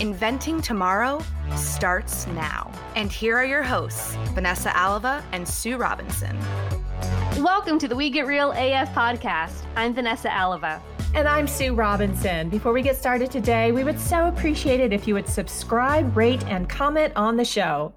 Inventing Tomorrow starts now. And here are your hosts, Vanessa Alava and Sue Robinson. Welcome to the We Get Real AF podcast. I'm Vanessa Alava. And I'm Sue Robinson. Before we get started today, we would so appreciate it if you would subscribe, rate, and comment on the show.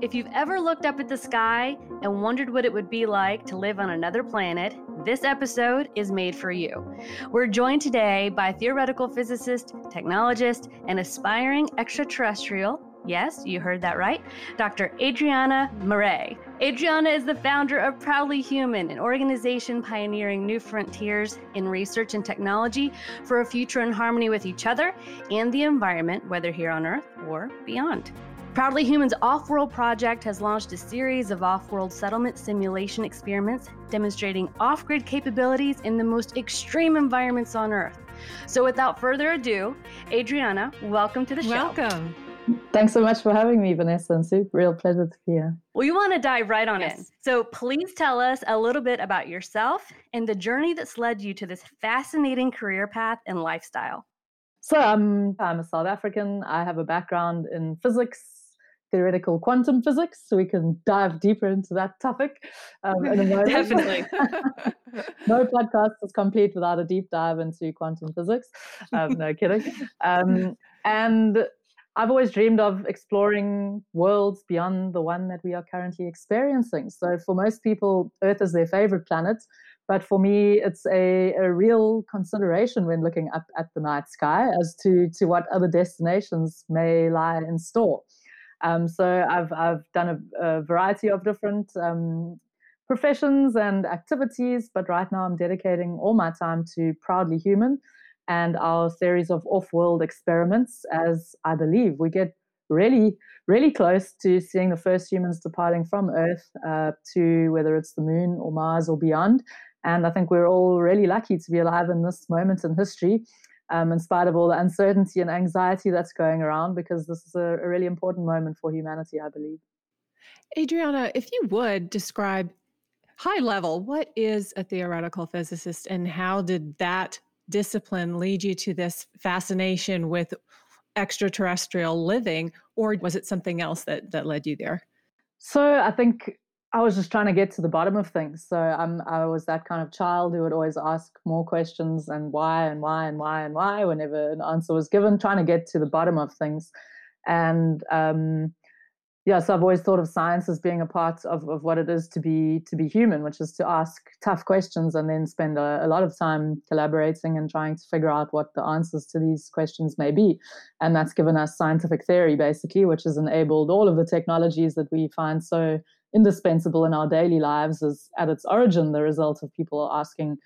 If you've ever looked up at the sky and wondered what it would be like to live on another planet, this episode is made for you. We're joined today by theoretical physicist, technologist, and aspiring extraterrestrial. Yes, you heard that right. Dr. Adriana Marais. Adriana is the founder of Proudly Human, an organization pioneering new frontiers in research and technology for a future in harmony with each other and the environment, whether here on Earth or beyond. Proudly Human's Off World project has launched a series of off world settlement simulation experiments demonstrating off grid capabilities in the most extreme environments on Earth. So, without further ado, Adriana, welcome to the show. Welcome. Thanks so much for having me, Vanessa and Sue. Real pleasure to be here. We want to dive right on in. So, please tell us a little bit about yourself and the journey that's led you to this fascinating career path and lifestyle. So, um, I'm a South African. I have a background in physics, theoretical quantum physics. So, we can dive deeper into that topic um, in a moment. Definitely. no podcast is complete without a deep dive into quantum physics. Um, no kidding. Um, and I've always dreamed of exploring worlds beyond the one that we are currently experiencing. So, for most people, Earth is their favorite planet. But for me, it's a, a real consideration when looking up at the night sky as to, to what other destinations may lie in store. Um, so, I've, I've done a, a variety of different um, professions and activities, but right now I'm dedicating all my time to Proudly Human and our series of off world experiments, as I believe we get really, really close to seeing the first humans departing from Earth uh, to whether it's the moon or Mars or beyond. And I think we're all really lucky to be alive in this moment in history. Um, in spite of all the uncertainty and anxiety that's going around, because this is a, a really important moment for humanity, I believe. Adriana, if you would describe high level, what is a theoretical physicist and how did that discipline lead you to this fascination with extraterrestrial living, or was it something else that, that led you there? So I think I was just trying to get to the bottom of things. So I'm I was that kind of child who would always ask more questions and why and why and why and why whenever an answer was given, trying to get to the bottom of things. And um, yeah, so I've always thought of science as being a part of, of what it is to be to be human, which is to ask tough questions and then spend a, a lot of time collaborating and trying to figure out what the answers to these questions may be. And that's given us scientific theory, basically, which has enabled all of the technologies that we find so indispensable in our daily lives is at its origin the result of people asking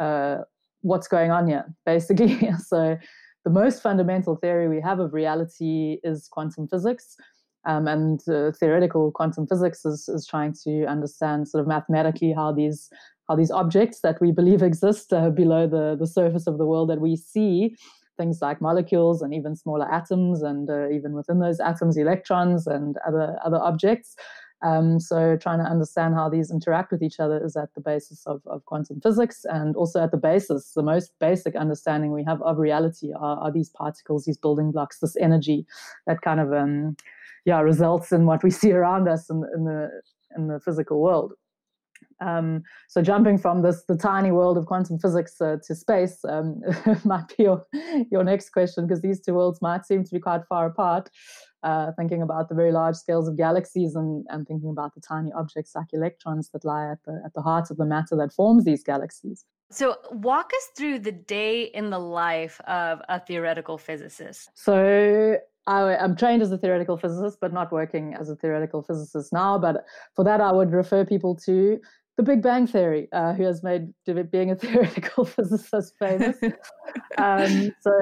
uh, what's going on here, basically. so the most fundamental theory we have of reality is quantum physics. Um, and uh, theoretical quantum physics is, is trying to understand sort of mathematically how these how these objects that we believe exist uh, below the, the surface of the world that we see, things like molecules and even smaller atoms, and uh, even within those atoms, electrons and other other objects. Um, so trying to understand how these interact with each other is at the basis of, of quantum physics and also at the basis, the most basic understanding we have of reality are, are these particles, these building blocks, this energy that kind of um, yeah results in what we see around us in, in the in the physical world. Um, so jumping from this the tiny world of quantum physics uh, to space um, might be your, your next question because these two worlds might seem to be quite far apart. Uh, thinking about the very large scales of galaxies and, and thinking about the tiny objects like electrons that lie at the at the heart of the matter that forms these galaxies. So, walk us through the day in the life of a theoretical physicist. So I, am trained as a theoretical physicist, but not working as a theoretical physicist now. But for that, I would refer people to the Big Bang Theory, uh, who has made being a theoretical physicist famous. um, so,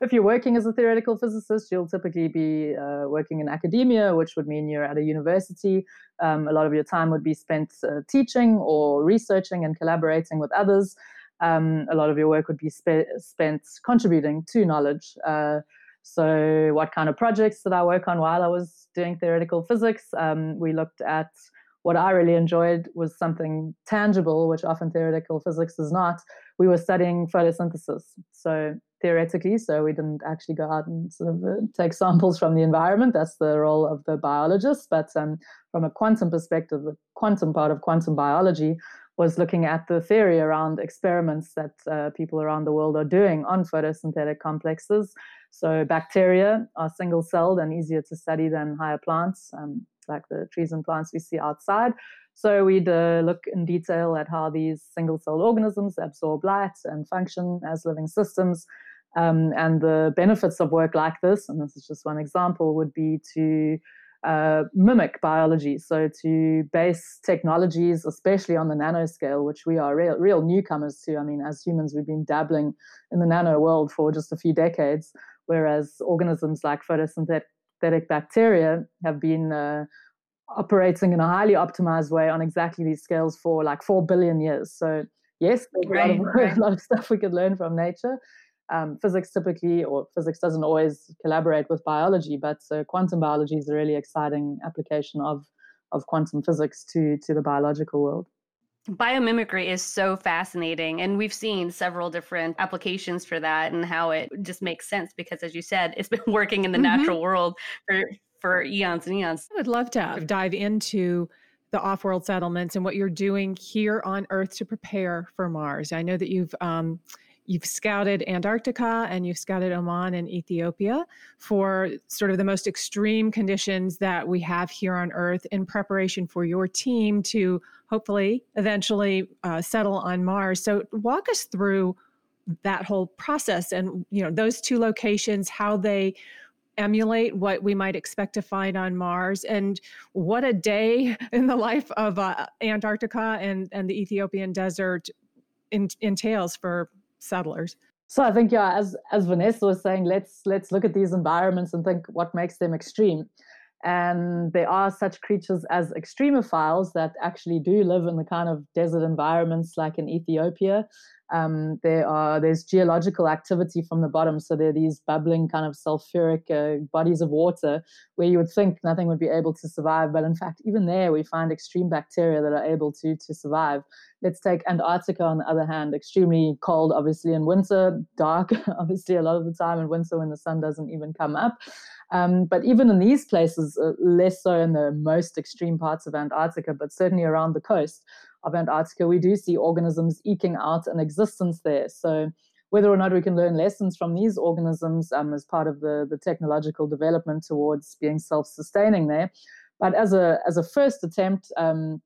if you're working as a theoretical physicist, you'll typically be uh, working in academia, which would mean you're at a university. Um, a lot of your time would be spent uh, teaching or researching and collaborating with others. Um, a lot of your work would be spe- spent contributing to knowledge. Uh, so, what kind of projects did I work on while I was doing theoretical physics? Um, we looked at what I really enjoyed was something tangible, which often theoretical physics is not. We were studying photosynthesis. So theoretically, so we didn't actually go out and sort of uh, take samples from the environment. That's the role of the biologist. But um, from a quantum perspective, the quantum part of quantum biology was looking at the theory around experiments that uh, people around the world are doing on photosynthetic complexes. So bacteria are single-celled and easier to study than higher plants. Um, like the trees and plants we see outside. So we'd uh, look in detail at how these single-celled organisms absorb light and function as living systems. Um, and the benefits of work like this, and this is just one example, would be to uh, mimic biology. So to base technologies, especially on the nanoscale, which we are real, real newcomers to. I mean, as humans, we've been dabbling in the nano world for just a few decades, whereas organisms like photosynthetic bacteria have been uh, operating in a highly optimized way on exactly these scales for like 4 billion years. So, yes, there's right, a, lot of, right. a lot of stuff we could learn from nature. Um, physics typically, or physics doesn't always collaborate with biology, but uh, quantum biology is a really exciting application of, of quantum physics to, to the biological world. Biomimicry is so fascinating, and we've seen several different applications for that and how it just makes sense because, as you said, it's been working in the mm-hmm. natural world for, for eons and eons. I would love to dive into the off world settlements and what you're doing here on Earth to prepare for Mars. I know that you've um, you've scouted Antarctica and you've scouted Oman and Ethiopia for sort of the most extreme conditions that we have here on Earth in preparation for your team to hopefully eventually uh, settle on Mars. So walk us through that whole process and you know those two locations, how they emulate what we might expect to find on Mars. And what a day in the life of uh, Antarctica and, and the Ethiopian desert in, entails for settlers. So I think yeah, as as Vanessa was saying, let's let's look at these environments and think what makes them extreme. And there are such creatures as extremophiles that actually do live in the kind of desert environments like in Ethiopia um, there are there's geological activity from the bottom, so there are these bubbling kind of sulfuric uh, bodies of water where you would think nothing would be able to survive, but in fact, even there we find extreme bacteria that are able to to survive. Let's take Antarctica on the other hand, extremely cold, obviously in winter, dark, obviously a lot of the time in winter when the sun doesn't even come up. Um, but even in these places, uh, less so in the most extreme parts of Antarctica, but certainly around the coast Antarctica, we do see organisms eking out an existence there. So whether or not we can learn lessons from these organisms um, as part of the, the technological development towards being self-sustaining there. But as a as a first attempt, um,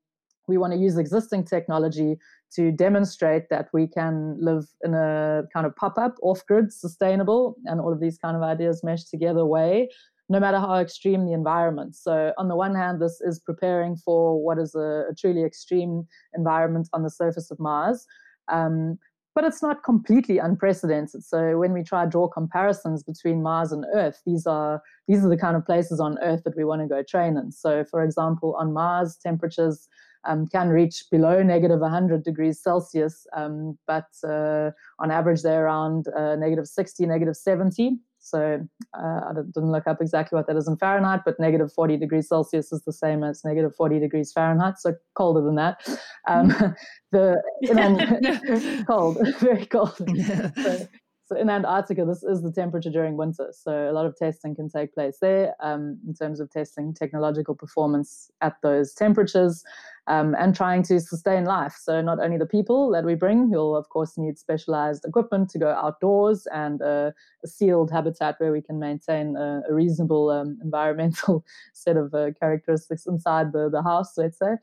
we want to use existing technology to demonstrate that we can live in a kind of pop-up, off-grid, sustainable, and all of these kind of ideas mesh together way no matter how extreme the environment. So, on the one hand, this is preparing for what is a, a truly extreme environment on the surface of Mars. Um, but it's not completely unprecedented. So when we try to draw comparisons between Mars and Earth, these are these are the kind of places on Earth that we want to go train in. So, for example, on Mars, temperatures um, can reach below negative 100 degrees Celsius, um, but uh, on average they're around uh, negative 60, negative 70. So uh, I didn't look up exactly what that is in Fahrenheit, but negative 40 degrees Celsius is the same as negative 40 degrees Fahrenheit, so colder than that. Um, the cold, very cold. So, so in Antarctica, this is the temperature during winter. So a lot of testing can take place there um, in terms of testing technological performance at those temperatures um, and trying to sustain life. So not only the people that we bring, who'll of course need specialized equipment to go outdoors and a sealed habitat where we can maintain a, a reasonable um, environmental set of uh, characteristics inside the, the house, let's say.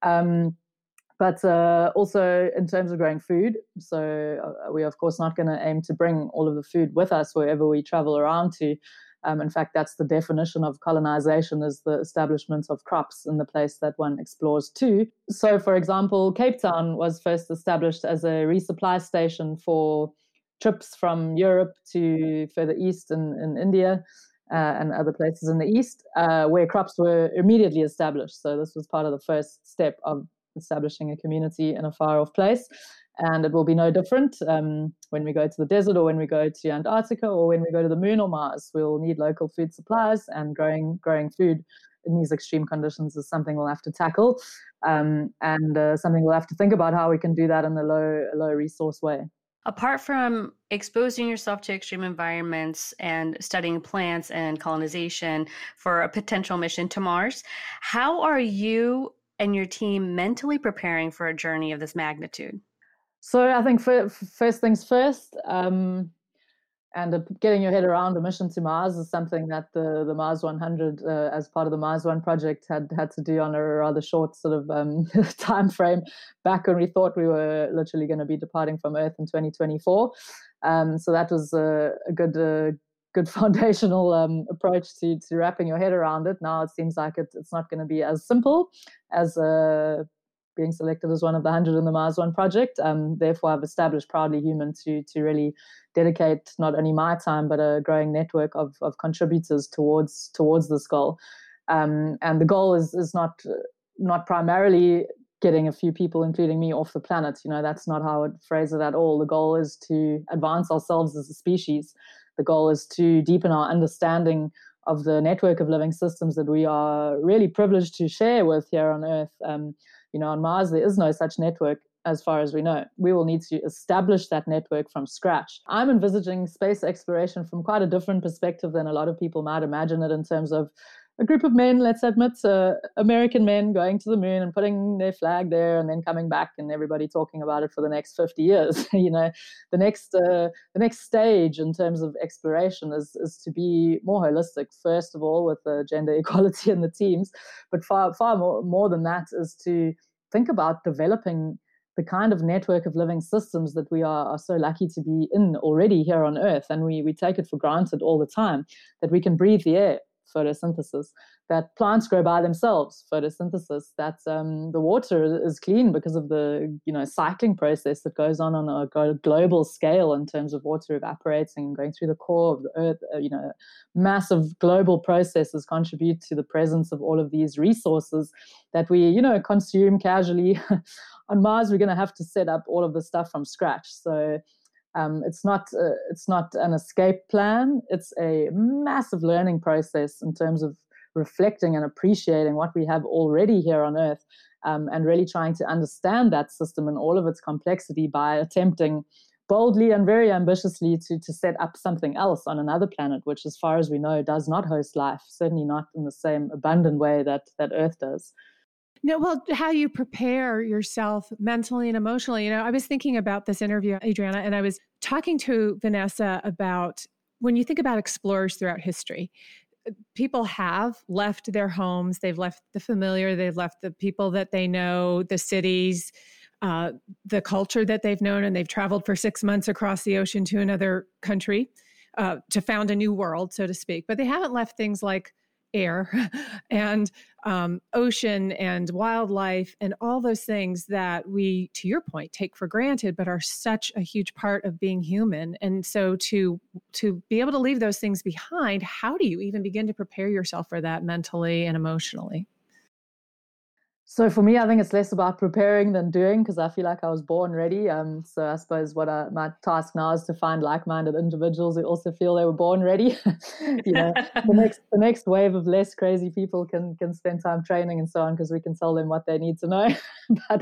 Um, but uh, also in terms of growing food. So uh, we're of course not going to aim to bring all of the food with us wherever we travel around to. Um, in fact, that's the definition of colonization is the establishment of crops in the place that one explores to. So, for example, Cape Town was first established as a resupply station for trips from Europe to further east in, in India. Uh, and other places in the east, uh, where crops were immediately established. So, this was part of the first step of establishing a community in a far off place and it will be no different um, when we go to the desert or when we go to Antarctica or when we go to the moon or Mars. We'll need local food supplies, and growing growing food in these extreme conditions is something we'll have to tackle, um, and uh, something we'll have to think about how we can do that in a low low resource way. Apart from exposing yourself to extreme environments and studying plants and colonization for a potential mission to Mars, how are you and your team mentally preparing for a journey of this magnitude? So I think for, first things first, um, and getting your head around a mission to Mars is something that the the Mars 100, uh, as part of the Mars One project, had had to do on a rather short sort of um, time frame. Back when we thought we were literally going to be departing from Earth in 2024, um, so that was a, a good. Uh, good foundational um, approach to, to wrapping your head around it. Now it seems like it, it's not going to be as simple as uh, being selected as one of the 100 in the Mars One project. Um, therefore, I've established Proudly Human to, to really dedicate not only my time, but a growing network of, of contributors towards, towards this goal. Um, and the goal is, is not, not primarily getting a few people, including me, off the planet. You know, that's not how I would phrase it at all. The goal is to advance ourselves as a species. The goal is to deepen our understanding of the network of living systems that we are really privileged to share with here on Earth. Um, you know, on Mars, there is no such network as far as we know. We will need to establish that network from scratch. I'm envisaging space exploration from quite a different perspective than a lot of people might imagine it in terms of a group of men, let's admit, uh, American men going to the moon and putting their flag there and then coming back and everybody talking about it for the next 50 years. you know, the next uh, the next stage in terms of exploration is, is to be more holistic, first of all, with uh, gender equality in the teams. But far, far more, more than that is to think about developing the kind of network of living systems that we are, are so lucky to be in already here on Earth. And we, we take it for granted all the time that we can breathe the air photosynthesis, that plants grow by themselves, photosynthesis, that um, the water is clean because of the you know cycling process that goes on on a global scale in terms of water evaporating and going through the core of the earth. Uh, you know, massive global processes contribute to the presence of all of these resources that we you know consume casually. on Mars, we're going to have to set up all of the stuff from scratch. So um, it's not uh, it's not an escape plan. It's a massive learning process in terms of reflecting and appreciating what we have already here on Earth, um, and really trying to understand that system in all of its complexity by attempting boldly and very ambitiously to, to set up something else on another planet, which, as far as we know, does not host life, certainly not in the same abundant way that, that Earth does. No, well, how you prepare yourself mentally and emotionally. You know, I was thinking about this interview, Adriana, and I was talking to Vanessa about when you think about explorers throughout history, uh, people have left their homes, they've left the familiar, they've left the people that they know, the cities, uh, the culture that they've known, and they've traveled for six months across the ocean to another country uh, to found a new world, so to speak. But they haven't left things like air and um, ocean and wildlife and all those things that we, to your point, take for granted, but are such a huge part of being human. And so to to be able to leave those things behind, how do you even begin to prepare yourself for that mentally and emotionally? So for me, I think it's less about preparing than doing because I feel like I was born ready. Um, so I suppose what I, my task now is to find like-minded individuals who also feel they were born ready. you know, the next the next wave of less crazy people can can spend time training and so on because we can tell them what they need to know. but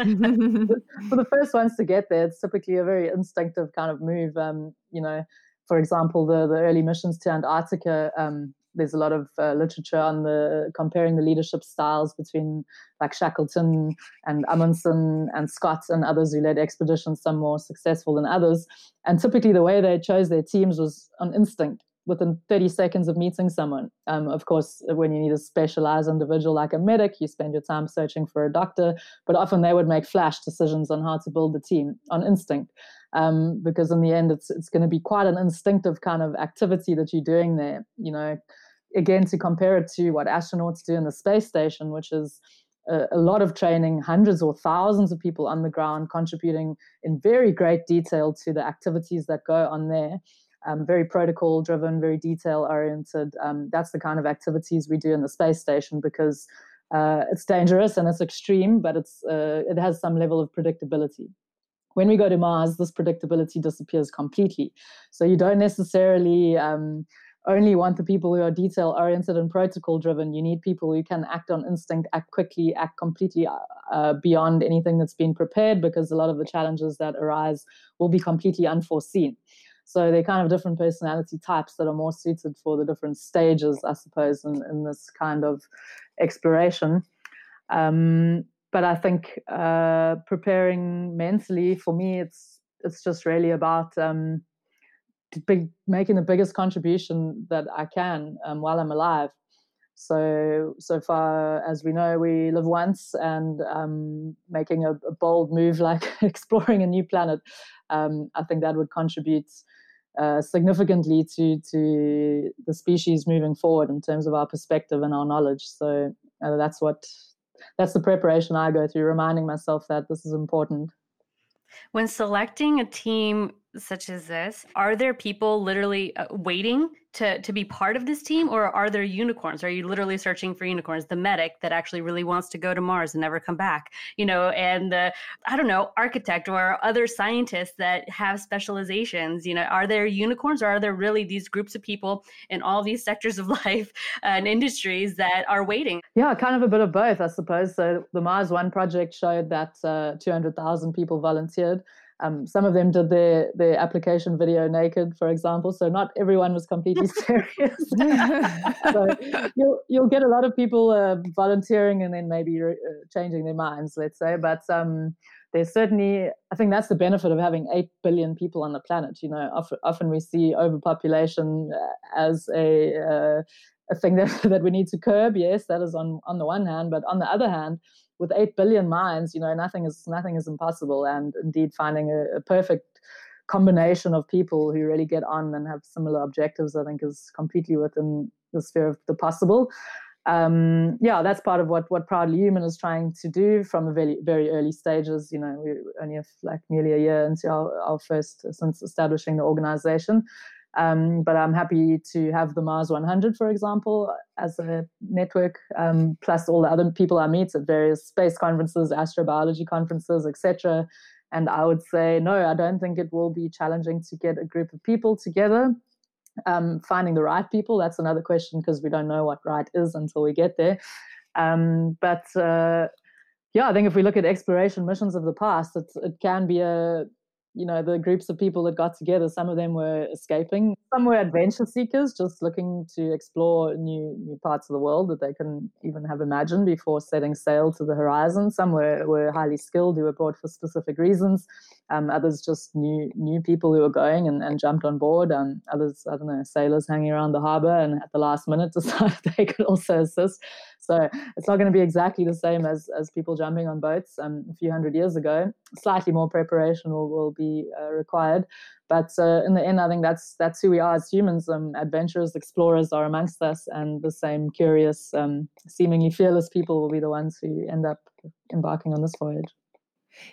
for the first ones to get there, it's typically a very instinctive kind of move. Um, you know, for example, the the early missions to Antarctica. Um, there's a lot of uh, literature on the comparing the leadership styles between like Shackleton and Amundsen and Scott and others who led expeditions, some more successful than others. And typically, the way they chose their teams was on instinct within 30 seconds of meeting someone. Um, of course, when you need a specialized individual like a medic, you spend your time searching for a doctor, but often they would make flash decisions on how to build the team on instinct. um, because in the end, it's it's going to be quite an instinctive kind of activity that you're doing there. You know, again, to compare it to what astronauts do in the space station, which is a, a lot of training, hundreds or thousands of people on the ground contributing in very great detail to the activities that go on there. Um, very protocol driven, very detail oriented. Um, that's the kind of activities we do in the space station because uh, it's dangerous and it's extreme, but it's uh, it has some level of predictability. When we go to Mars, this predictability disappears completely. So you don't necessarily um, only want the people who are detail oriented and protocol driven. You need people who can act on instinct, act quickly, act completely uh, uh, beyond anything that's been prepared because a lot of the challenges that arise will be completely unforeseen. So they're kind of different personality types that are more suited for the different stages, I suppose, in, in this kind of exploration. Um, but I think uh, preparing mentally for me, it's it's just really about um, big, making the biggest contribution that I can um, while I'm alive. So, so far as we know, we live once, and um, making a, a, bold move like exploring a new planet, um, I think that would contribute uh, significantly to to the species moving forward in terms of our perspective and our knowledge. So uh, that's what that's the preparation I go through, reminding myself that this is important. When selecting a team such as this, are there people literally uh, waiting to to be part of this team, or are there unicorns? Are you literally searching for unicorns? The medic that actually really wants to go to Mars and never come back, you know, and the I don't know architect or other scientists that have specializations. You know, are there unicorns, or are there really these groups of people in all these sectors of life and industries that are waiting? Yeah, kind of a bit of both, I suppose. So the Mars One project showed that uh, two hundred thousand people volunteered um, some of them did their their application video naked, for example. So not everyone was completely serious. so you'll you'll get a lot of people uh, volunteering and then maybe re- uh, changing their minds, let's say. But um, there's certainly, I think that's the benefit of having eight billion people on the planet. You know, often, often we see overpopulation uh, as a uh, a thing that, that we need to curb. Yes, that is on on the one hand, but on the other hand with 8 billion minds you know nothing is nothing is impossible. And indeed finding a, a, perfect combination of people who really get on and have similar objectives i think is completely within the sphere of the possible. Um, yeah that's part of what what proudly human is trying to do from the very very early stages. You know we only have like nearly a year into our, our first since establishing the organization um, but I'm happy to have the Mars 100, for example, as a network, um, plus all the other people I meet at various space conferences, astrobiology conferences, etc. And I would say, no, I don't think it will be challenging to get a group of people together. Um, finding the right people, that's another question because we don't know what right is until we get there. Um, but uh, yeah, I think if we look at exploration missions of the past, it, it can be a you know the groups of people that got together some of them were escaping. Some were adventure seekers just looking to explore new new parts of the world that they couldn't even have imagined before setting sail to the horizon. Some were, were highly skilled who were brought for specific reasons. Um, others just new new people who were going and, and jumped on board. Um, others i don't know sailors hanging around the harbor and at the last minute decided they could also assist so it's not going to be exactly the same as as people jumping on boats um, a few hundred years ago. Slightly more preparation will, will be uh, required, but uh, in the end, I think that's that's who we are as humans. Um, adventurers, explorers are amongst us, and the same curious, um, seemingly fearless people will be the ones who end up embarking on this voyage.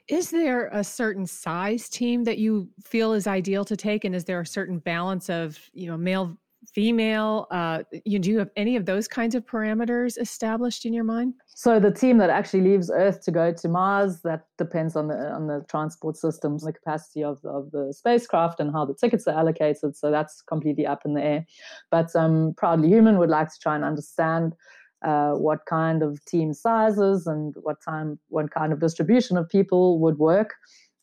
Is there a certain size team that you feel is ideal to take, and is there a certain balance of you know male female? Uh, you do you have any of those kinds of parameters established in your mind? So the team that actually leaves Earth to go to Mars, that depends on the on the transport systems, the capacity of, of the spacecraft, and how the tickets are allocated. So that's completely up in the air. But um, Proudly Human would like to try and understand. Uh, what kind of team sizes and what time, what kind of distribution of people would work,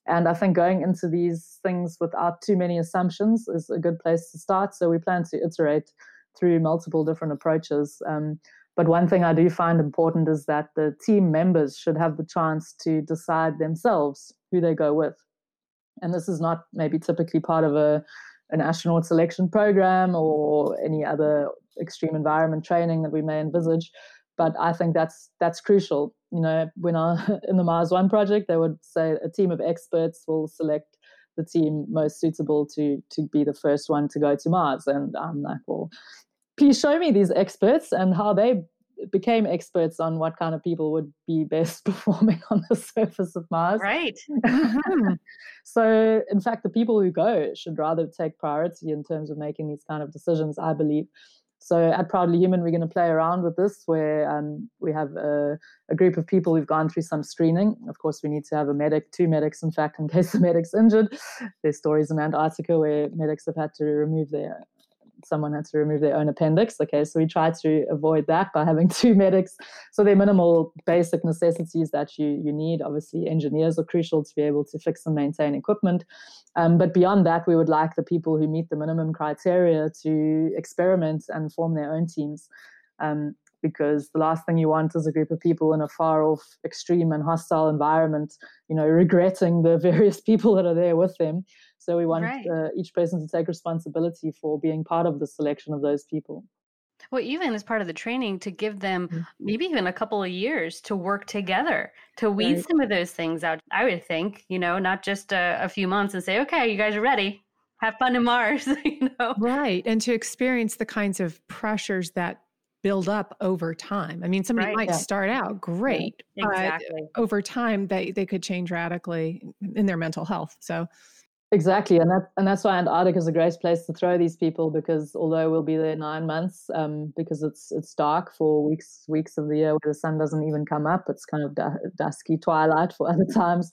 and I think going into these things without too many assumptions is a good place to start. So we plan to iterate through multiple different approaches. Um, but one thing I do find important is that the team members should have the chance to decide themselves who they go with. And this is not maybe typically part of a an astronaut selection program or any other extreme environment training that we may envisage. But I think that's that's crucial you know, when I in the Mars One project, they would say a team of experts will select the team most suitable to to be the first one to go to Mars. And I'm like, well, please show me these experts and how they became experts on what kind of people would be best performing on the surface of Mars. Right. so, in fact, the people who go should rather take priority in terms of making these kind of decisions, I believe. So, at Proudly Human, we're going to play around with this where um, we have a, a, group of people who've gone through some screening. Of course, we need to have a medic, two medics, in fact, in case the medic's injured. There's stories in Antarctica where medics have had to remove their someone had to remove their own appendix. Okay, so we try to avoid that by having two medics. So they're minimal basic necessities that you you need. Obviously, engineers are crucial to be able to fix and maintain equipment. Um, but beyond that, we would like the people who meet the minimum criteria to experiment and form their own teams. Um, because the last thing you want is a group of people in a far off, extreme, and hostile environment, you know, regretting the various people that are there with them. So we want right. uh, each person to take responsibility for being part of the selection of those people. Well, even as part of the training, to give them mm-hmm. maybe even a couple of years to work together to weed right. some of those things out. I would think, you know, not just a, a few months and say, okay, you guys are ready. Have fun in Mars, you know? Right. And to experience the kinds of pressures that build up over time. I mean, somebody right, might yeah. start out great, exactly. but over time they, they could change radically in their mental health. So Exactly, and that and that's why Antarctica is a great place to throw these people because although we'll be there nine months, um, because it's it's dark for weeks weeks of the year where the sun doesn't even come up. It's kind of d- dusky twilight for other times.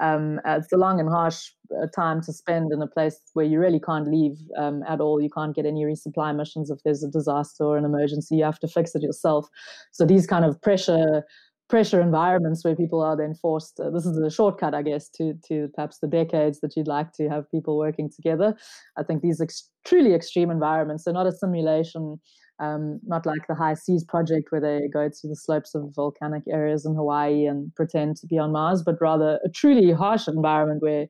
Um, it's a long and harsh uh, time to spend in a place where you really can't leave um, at all. You can't get any resupply missions if there's a disaster or an emergency. You have to fix it yourself. So these kind of pressure pressure environments where people are then forced uh, this is a shortcut i guess to to perhaps the decades that you'd like to have people working together i think these ex- truly extreme environments are not a simulation um, not like the HI-SEAS project where they go to the slopes of volcanic areas in hawaii and pretend to be on mars but rather a truly harsh environment where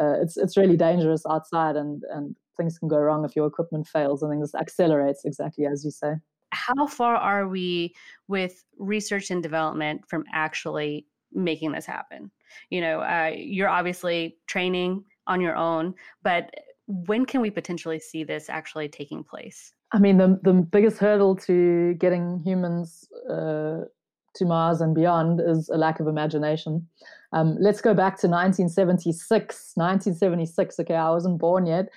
uh, it's it's really dangerous outside and and things can go wrong if your equipment fails and this accelerates exactly as you say how far are we with research and development from actually making this happen? You know, uh, you're obviously training on your own, but when can we potentially see this actually taking place? I mean, the the biggest hurdle to getting humans uh, to Mars and beyond is a lack of imagination. Um, let's go back to 1976. 1976. Okay, I wasn't born yet,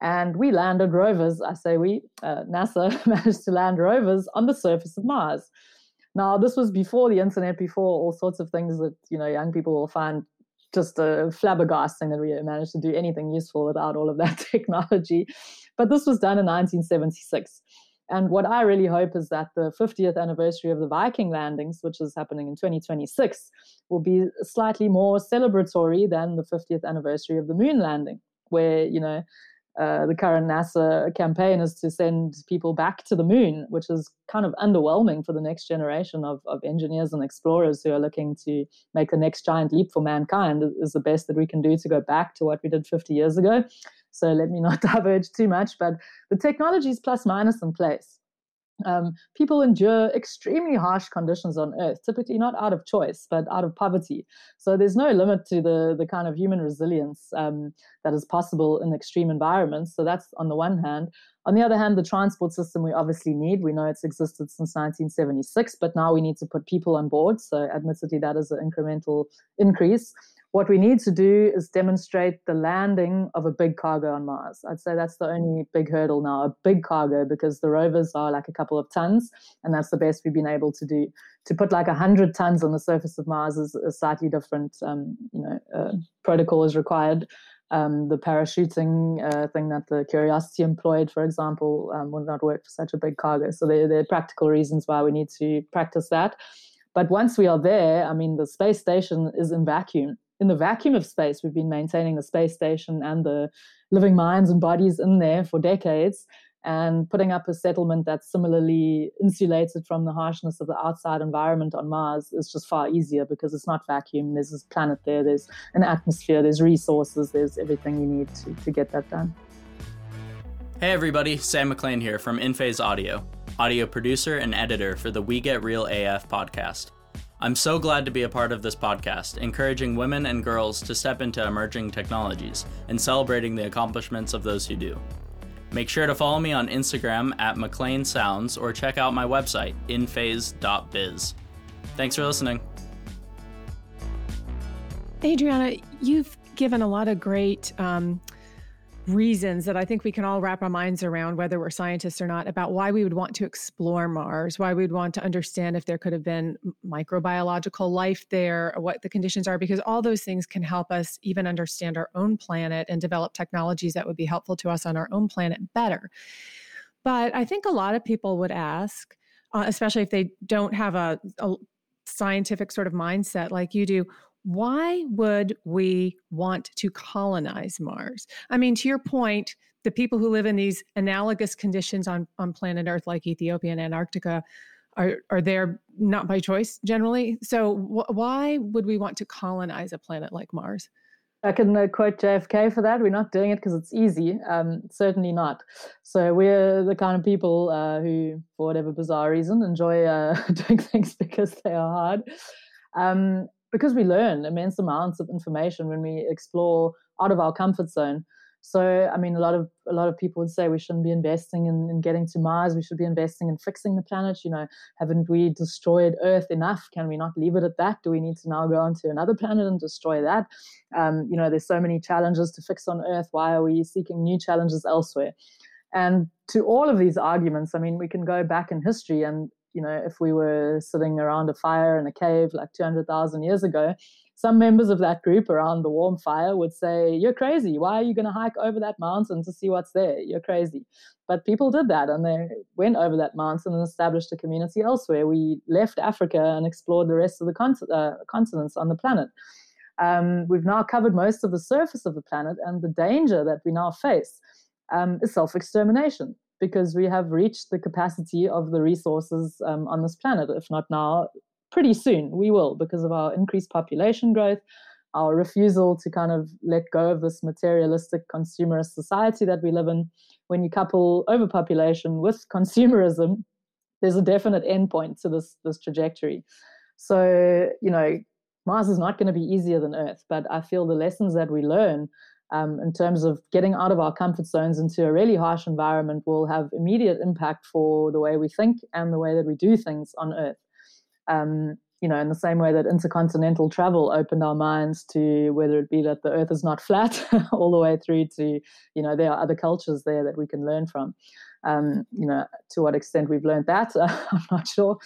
and we landed rovers. I say we, uh, NASA managed to land rovers on the surface of Mars. Now, this was before the internet, before all sorts of things that you know young people will find just a flabbergasting that we managed to do anything useful without all of that technology. But this was done in 1976. And what I really hope is that the 50th anniversary of the Viking landings, which is happening in 2026, will be slightly more celebratory than the 50th anniversary of the moon landing, where, you know, uh, the current NASA campaign is to send people back to the moon, which is kind of underwhelming for the next generation of, of engineers and explorers who are looking to make the next giant leap for mankind. Is the best that we can do to go back to what we did 50 years ago. So let me not diverge too much, but the technology is plus minus in place. Um, people endure extremely harsh conditions on Earth, typically not out of choice, but out of poverty. So there's no limit to the, the kind of human resilience um, that is possible in extreme environments. So that's on the one hand. On the other hand, the transport system we obviously need. We know it's existed since 1976, but now we need to put people on board. So admittedly, that is an incremental increase. What we need to do is demonstrate the landing of a big cargo on Mars. I'd say that's the only big hurdle now, a big cargo, because the rovers are like a couple of tons, and that's the best we've been able to do. To put like 100 tons on the surface of Mars is a slightly different, um, you know, uh, protocol is required. Um, the parachuting uh, thing that the Curiosity employed, for example, um, would not work for such a big cargo. So there, there are practical reasons why we need to practice that. But once we are there, I mean, the space station is in vacuum in the vacuum of space, we've been maintaining the space station and the living minds and bodies in there for decades. And putting up a settlement that's similarly insulated from the harshness of the outside environment on Mars is just far easier because it's not vacuum. There's this planet there, there's an atmosphere, there's resources, there's everything you need to, to get that done. Hey everybody, Sam McLean here from InPhase Audio, audio producer and editor for the We Get Real AF podcast. I'm so glad to be a part of this podcast, encouraging women and girls to step into emerging technologies and celebrating the accomplishments of those who do. Make sure to follow me on Instagram at McLean Sounds or check out my website, inphase.biz. Thanks for listening. Adriana, you've given a lot of great um, reasons that I think we can all wrap our minds around, whether we're scientists or not, about why we would want to explore Mars, why we'd want to understand if there could have been microbiological life there, what the conditions are, because all those things can help us even understand our own planet and develop technologies that would be helpful to us on our own planet better. But I think a lot of people would ask, uh, especially if they don't have a, a scientific sort of mindset like you do, why would we want to colonize Mars? I mean, to your point, the people who live in these analogous conditions on, on planet Earth, like Ethiopia and Antarctica, are, are there not by choice generally. So, wh- why would we want to colonize a planet like Mars? I can uh, quote JFK for that. We're not doing it because it's easy. Um, certainly not. So we're the kind of people uh, who, for whatever bizarre reason, enjoy uh, doing things because they are hard. Um, because we learn immense amounts of information when we explore out of our comfort zone. So, I mean, a lot of a lot of people would say we shouldn't be investing in, in getting to Mars. We should be investing in fixing the planet. You know, haven't we destroyed Earth enough? Can we not leave it at that? Do we need to now go on to another planet and destroy that? Um, you know, there's so many challenges to fix on Earth. Why are we seeking new challenges elsewhere? And to all of these arguments, I mean, we can go back in history and you know, if we were sitting around a fire in a cave like 200,000 years ago, some members of that group around the warm fire would say, You're crazy. Why are you going to hike over that mountain to see what's there? You're crazy. But people did that and they went over that mountain and established a community elsewhere. We left Africa and explored the rest of the uh, continents on the planet. Um, we've now covered most of the surface of the planet, and the danger that we now face um, is self extermination because we have reached the capacity of the resources um, on this planet. If not now, pretty soon we will because of our increased population growth, our refusal to kind of let go of this materialistic consumerist society that we live in. When you couple overpopulation with consumerism, there's a definite endpoint to this this trajectory. So you know, Mars is not going to be easier than Earth, but I feel the lessons that we learn um, in terms of getting out of our comfort zones into a really harsh environment will have immediate impact for the way we think and the way that we do things on Earth. Um, you know, in the same way that intercontinental travel opened our minds to whether it be that the Earth is not flat, all the way through to, you know, there are other cultures there that we can learn from. Um, you know, to what extent we've learned that, I'm not sure.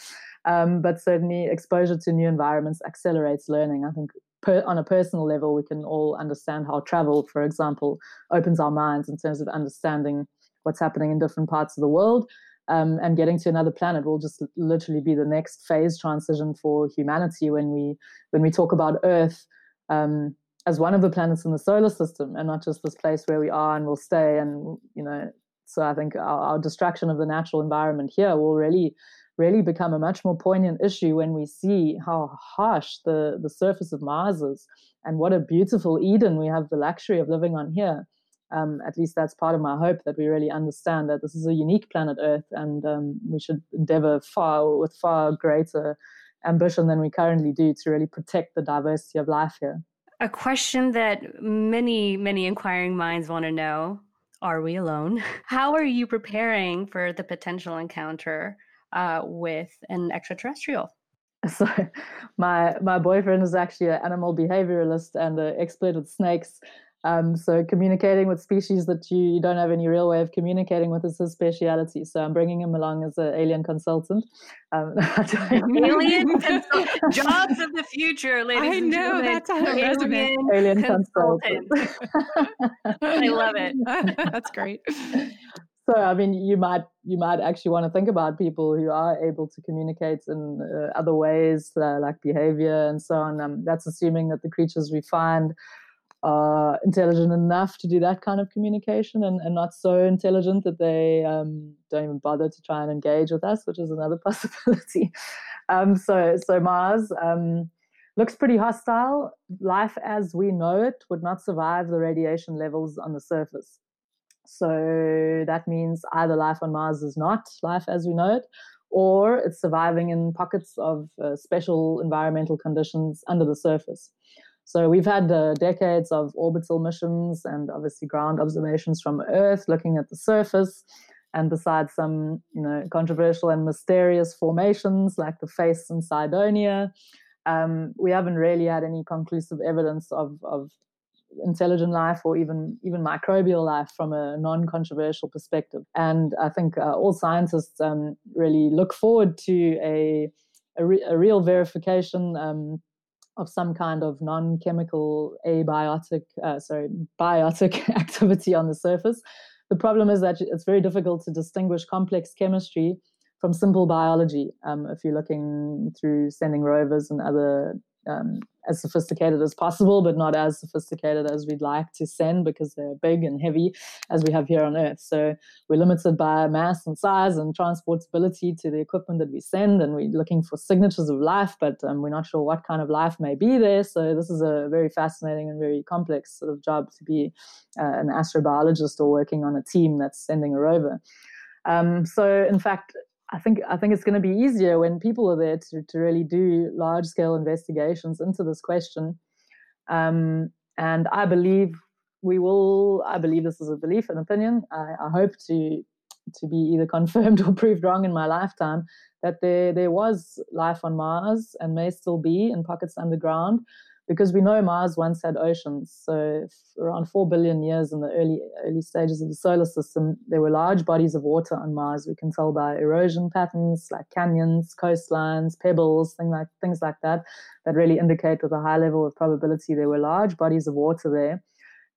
Um, but certainly, exposure to new environments accelerates learning. I think per, on a personal level, we can all understand how travel, for example, opens our minds in terms of understanding what's happening in different parts of the world. Um, and getting to another planet will just literally be the next phase transition for humanity when we when we talk about Earth um, as one of the planets in the solar system and not just this place where we are and will stay. And you know, so I think our, our destruction of the natural environment here will really really become a much more poignant issue when we see how harsh the, the surface of Mars is and what a beautiful Eden we have the luxury of living on here. Um, at least that's part of my hope that we really understand that this is a unique planet Earth and um, we should endeavor far with far greater ambition than we currently do to really protect the diversity of life here. A question that many, many inquiring minds want to know are we alone? How are you preparing for the potential encounter uh, with an extraterrestrial. So, my my boyfriend is actually an animal behavioralist and an expert with snakes. Um, so communicating with species that you, you don't have any real way of communicating with is his speciality. So I'm bringing him along as an alien consultant. Um, alien consult- jobs of the future, ladies. I know that's a resume. Alien consultant. consultant. I love it. that's great so i mean you might you might actually want to think about people who are able to communicate in uh, other ways uh, like behavior and so on. Um, that's assuming that the creatures we find are intelligent enough to do that kind of communication and, and not so intelligent that they um, don't even bother to try and engage with us which is another possibility. Um, so so mars um, looks pretty hostile. Life as we know it would not survive the radiation levels on the surface so that means either life on Mars is not life as we know it, or it's surviving in pockets of uh, special environmental conditions under the surface. So we've had uh, decades of orbital missions and obviously ground observations from Earth looking at the surface. And besides some, you know, controversial and mysterious formations like the face in Cydonia, um, we haven't really had any conclusive evidence of, of intelligent life or even even microbial life from a non-controversial perspective. And I think uh, all scientists um, really look forward to a a, re- a real verification um, of some kind of non-chemical abiotic, uh, sorry, biotic activity on the surface. The problem is that it's very difficult to distinguish complex chemistry from simple biology um, if you're looking through sending rovers and other um, as sophisticated as possible, but not as sophisticated as we'd like to send because they're big and heavy as we have here on Earth. So we're limited by mass and size and transportability to the equipment that we send, and we're looking for signatures of life, but um, we're not sure what kind of life may be there. So this is a very fascinating and very complex sort of job to be uh, an astrobiologist or working on a team that's sending a rover. Um, so in fact, I think I think it's going to be easier when people are there to, to really do large scale investigations into this question. Um, and I believe we will. I believe this is a belief and opinion. I, I hope to to be either confirmed or proved wrong in my lifetime that there there was life on Mars and may still be in pockets underground because we know Mars once had oceans. So around four billion years in the early early stages of the solar system, there were large bodies of water on Mars. We can tell by erosion patterns like canyons, coastlines, pebbles, things like things like that, that really indicate with a high level of probability there were large bodies of water there.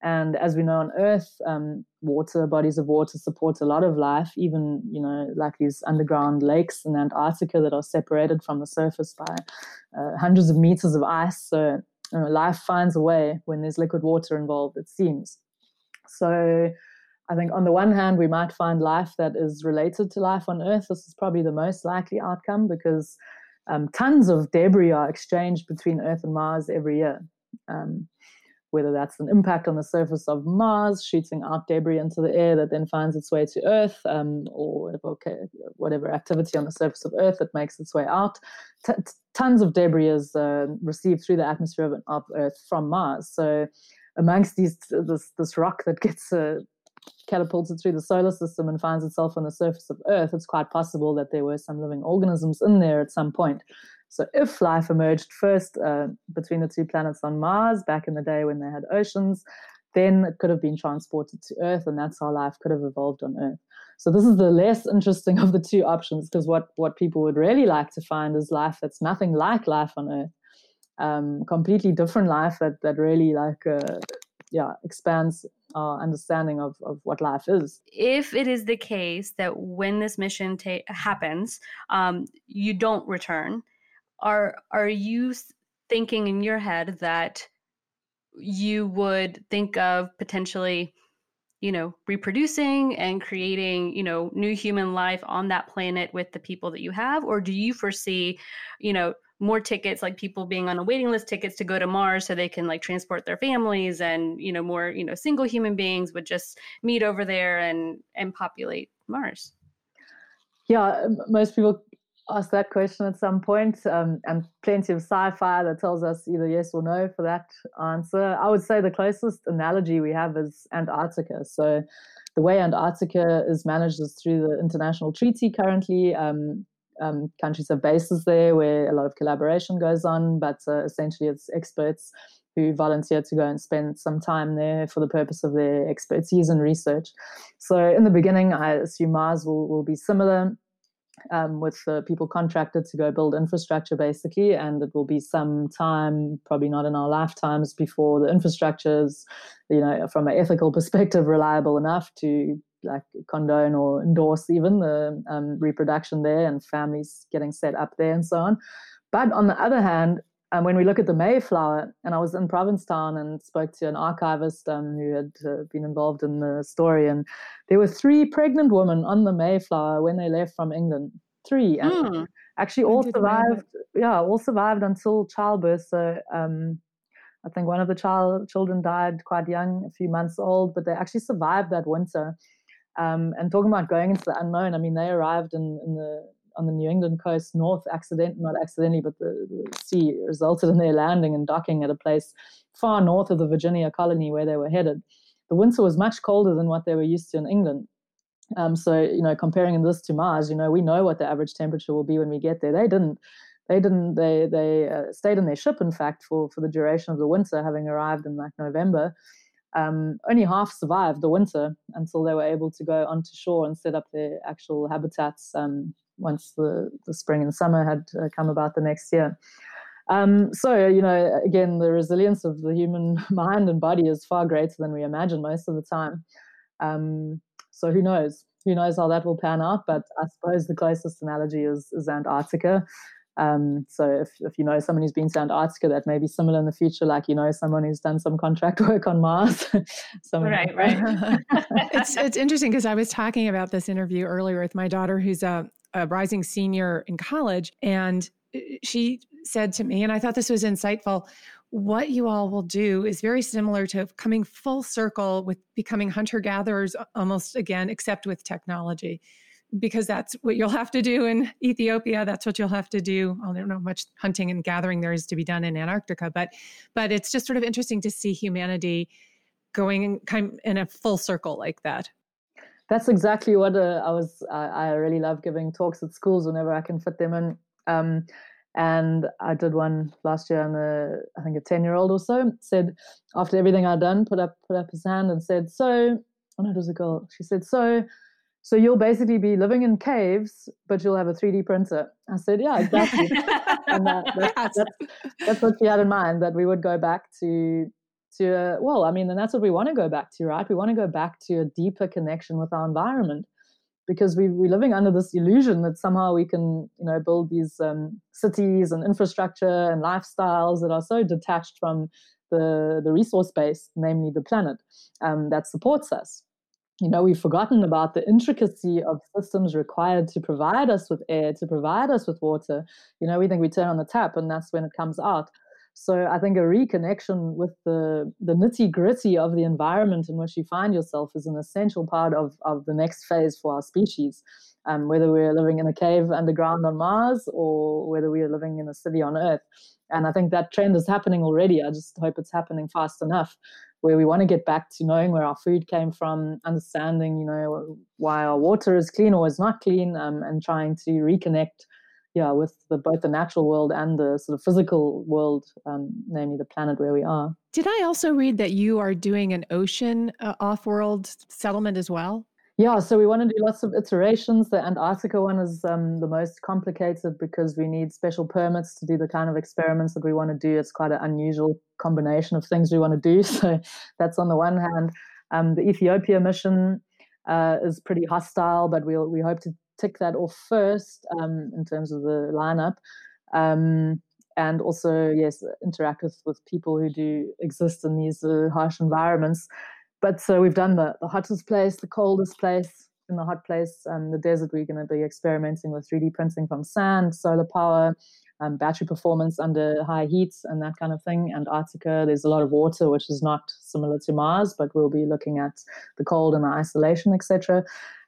And as we know on Earth, um, water, bodies of water support a lot of life, even, you know, like these underground lakes in Antarctica that are separated from the surface by uh, hundreds of meters of ice. So know, life finds a way when there's liquid water involved, it seems. So I think on the one hand, we might find life that is related to life on Earth. This is probably the most likely outcome because um, tons of debris are exchanged between Earth and Mars every year. Um, whether that's an impact on the surface of Mars, shooting out debris into the air that then finds its way to Earth, um, or okay, whatever activity on the surface of Earth that makes its way out. T- tons of debris is uh, received through the atmosphere of, of, Earth from Mars. So, amongst these, this this rock that gets uh, catapulted through the solar system and finds itself on the surface of Earth, it's quite possible that there were some living organisms in there at some point. So, if life emerged first uh, between the two planets on Mars back in the day when they had oceans, then it could have been transported to Earth, and that's how life could have evolved on Earth. So, this is the less interesting of the two options because what, what people would really like to find is life that's nothing like life on Earth, um, completely different life that, that really like uh, yeah expands our understanding of, of what life is. If it is the case that when this mission ta- happens, um, you don't return are are you thinking in your head that you would think of potentially you know reproducing and creating you know new human life on that planet with the people that you have? Or do you foresee you know more tickets like people being on a waiting list tickets to go to mars so they can like transport their families and you know more you know single human beings would just meet over there and and populate mars? Yeah most people ask that question at some point, um, and plenty of sci-fi that tells us either yes or no for that answer. I would say the closest analogy we have is Antarctica. So the way Antarctica is managed is through the international treaty currently. Um, um, countries have bases there where a lot of collaboration goes on, but uh, essentially it's experts who volunteer to go and spend some time there for the purpose of their expertise and research. So in the beginning, I assume Mars will, will be similar um, with uh, people contracted to go build infrastructure basically and it will be some time probably not in our lifetimes before the infrastructure is you know from an ethical perspective reliable enough to like condone or endorse even the um, reproduction there and families getting set up there and so on. But on the other hand um, when we look at the Mayflower, and I was in Provincetown and spoke to an archivist um, who had uh, been involved in the story, and there were three pregnant women on the Mayflower when they left from England. Three, and mm. actually all survived. Yeah, all survived until childbirth. So um, I think one of the child children died quite young, a few months old, but they actually survived that winter. Um, and talking about going into the unknown, I mean, they arrived in, in the on the New England coast, north, accident not accidentally, but the, the sea resulted in their landing and docking at a place far north of the Virginia colony where they were headed. The winter was much colder than what they were used to in England. Um, so, you know, comparing this to Mars, you know, we know what the average temperature will be when we get there. They didn't. They didn't. They they uh, stayed in their ship, in fact, for for the duration of the winter, having arrived in like November. Um, only half survived the winter until they were able to go onto shore and set up their actual habitats um, once the, the spring and summer had uh, come about the next year. Um, so, you know, again, the resilience of the human mind and body is far greater than we imagine most of the time. Um, so who knows? Who knows how that will pan out? But I suppose the closest analogy is, is Antarctica. Um, so if, if you know someone who's been to Antarctica, that may be similar in the future, like you know someone who's done some contract work on Mars. right, right. it's it's interesting because I was talking about this interview earlier with my daughter, who's a, a rising senior in college, and uh, she said to me, and I thought this was insightful what you all will do is very similar to coming full circle with becoming hunter gatherers almost again, except with technology, because that's what you'll have to do in Ethiopia. That's what you'll have to do. I don't know how much hunting and gathering there is to be done in Antarctica, but but it's just sort of interesting to see humanity going in, in a full circle like that. That's exactly what uh, I was. I, I really love giving talks at schools whenever I can fit them in. Um, and I did one last year and a, I think a 10 year old or so said, after everything I'd done, put up, put up his hand and said, so, oh no, it was a girl. She said, so, so you'll basically be living in caves, but you'll have a 3D printer. I said, yeah, exactly. and that, that's, that's, that's what she had in mind, that we would go back to, to, well, I mean, and that's what we want to go back to, right? We want to go back to a deeper connection with our environment because we, we're living under this illusion that somehow we can you know build these um, cities and infrastructure and lifestyles that are so detached from the, the resource base namely the planet um, that supports us. You know we've forgotten about the intricacy of systems required to provide us with air to provide us with water. You know we think we turn on the tap and that's when it comes out so I think a reconnection with the, the nitty gritty of the environment in which you find yourself is an essential part of, of the next phase for our species. Um, whether we're living in a cave underground on Mars or whether we are living in a city on Earth. And I think that trend is happening already. I just hope it's happening fast enough where we want to get back to knowing where our food came from, understanding, you know, why our water is clean or is not clean, um, and trying to reconnect yeah, with the, both the natural world and the sort of physical world, um, namely the planet where we are. Did I also read that you are doing an ocean uh, off-world settlement as well? Yeah, so we want to do lots of iterations. The Antarctica one is um, the most complicated because we need special permits to do the kind of experiments that we want to do. It's quite an unusual combination of things we want to do. So that's on the one hand. Um, the Ethiopia mission uh, is pretty hostile, but we we'll, we hope to tick that off first um, in terms of the lineup. Um, and also, yes, interact with, with people who do exist in these uh, harsh environments. But so we've done the, the hottest place, the coldest place, in the hot place, um, the desert, we're going to be experimenting with 3D printing from sand, solar power, um, battery performance under high heat, and that kind of thing. And Antarctica, there's a lot of water, which is not similar to Mars, but we'll be looking at the cold and the isolation, etc.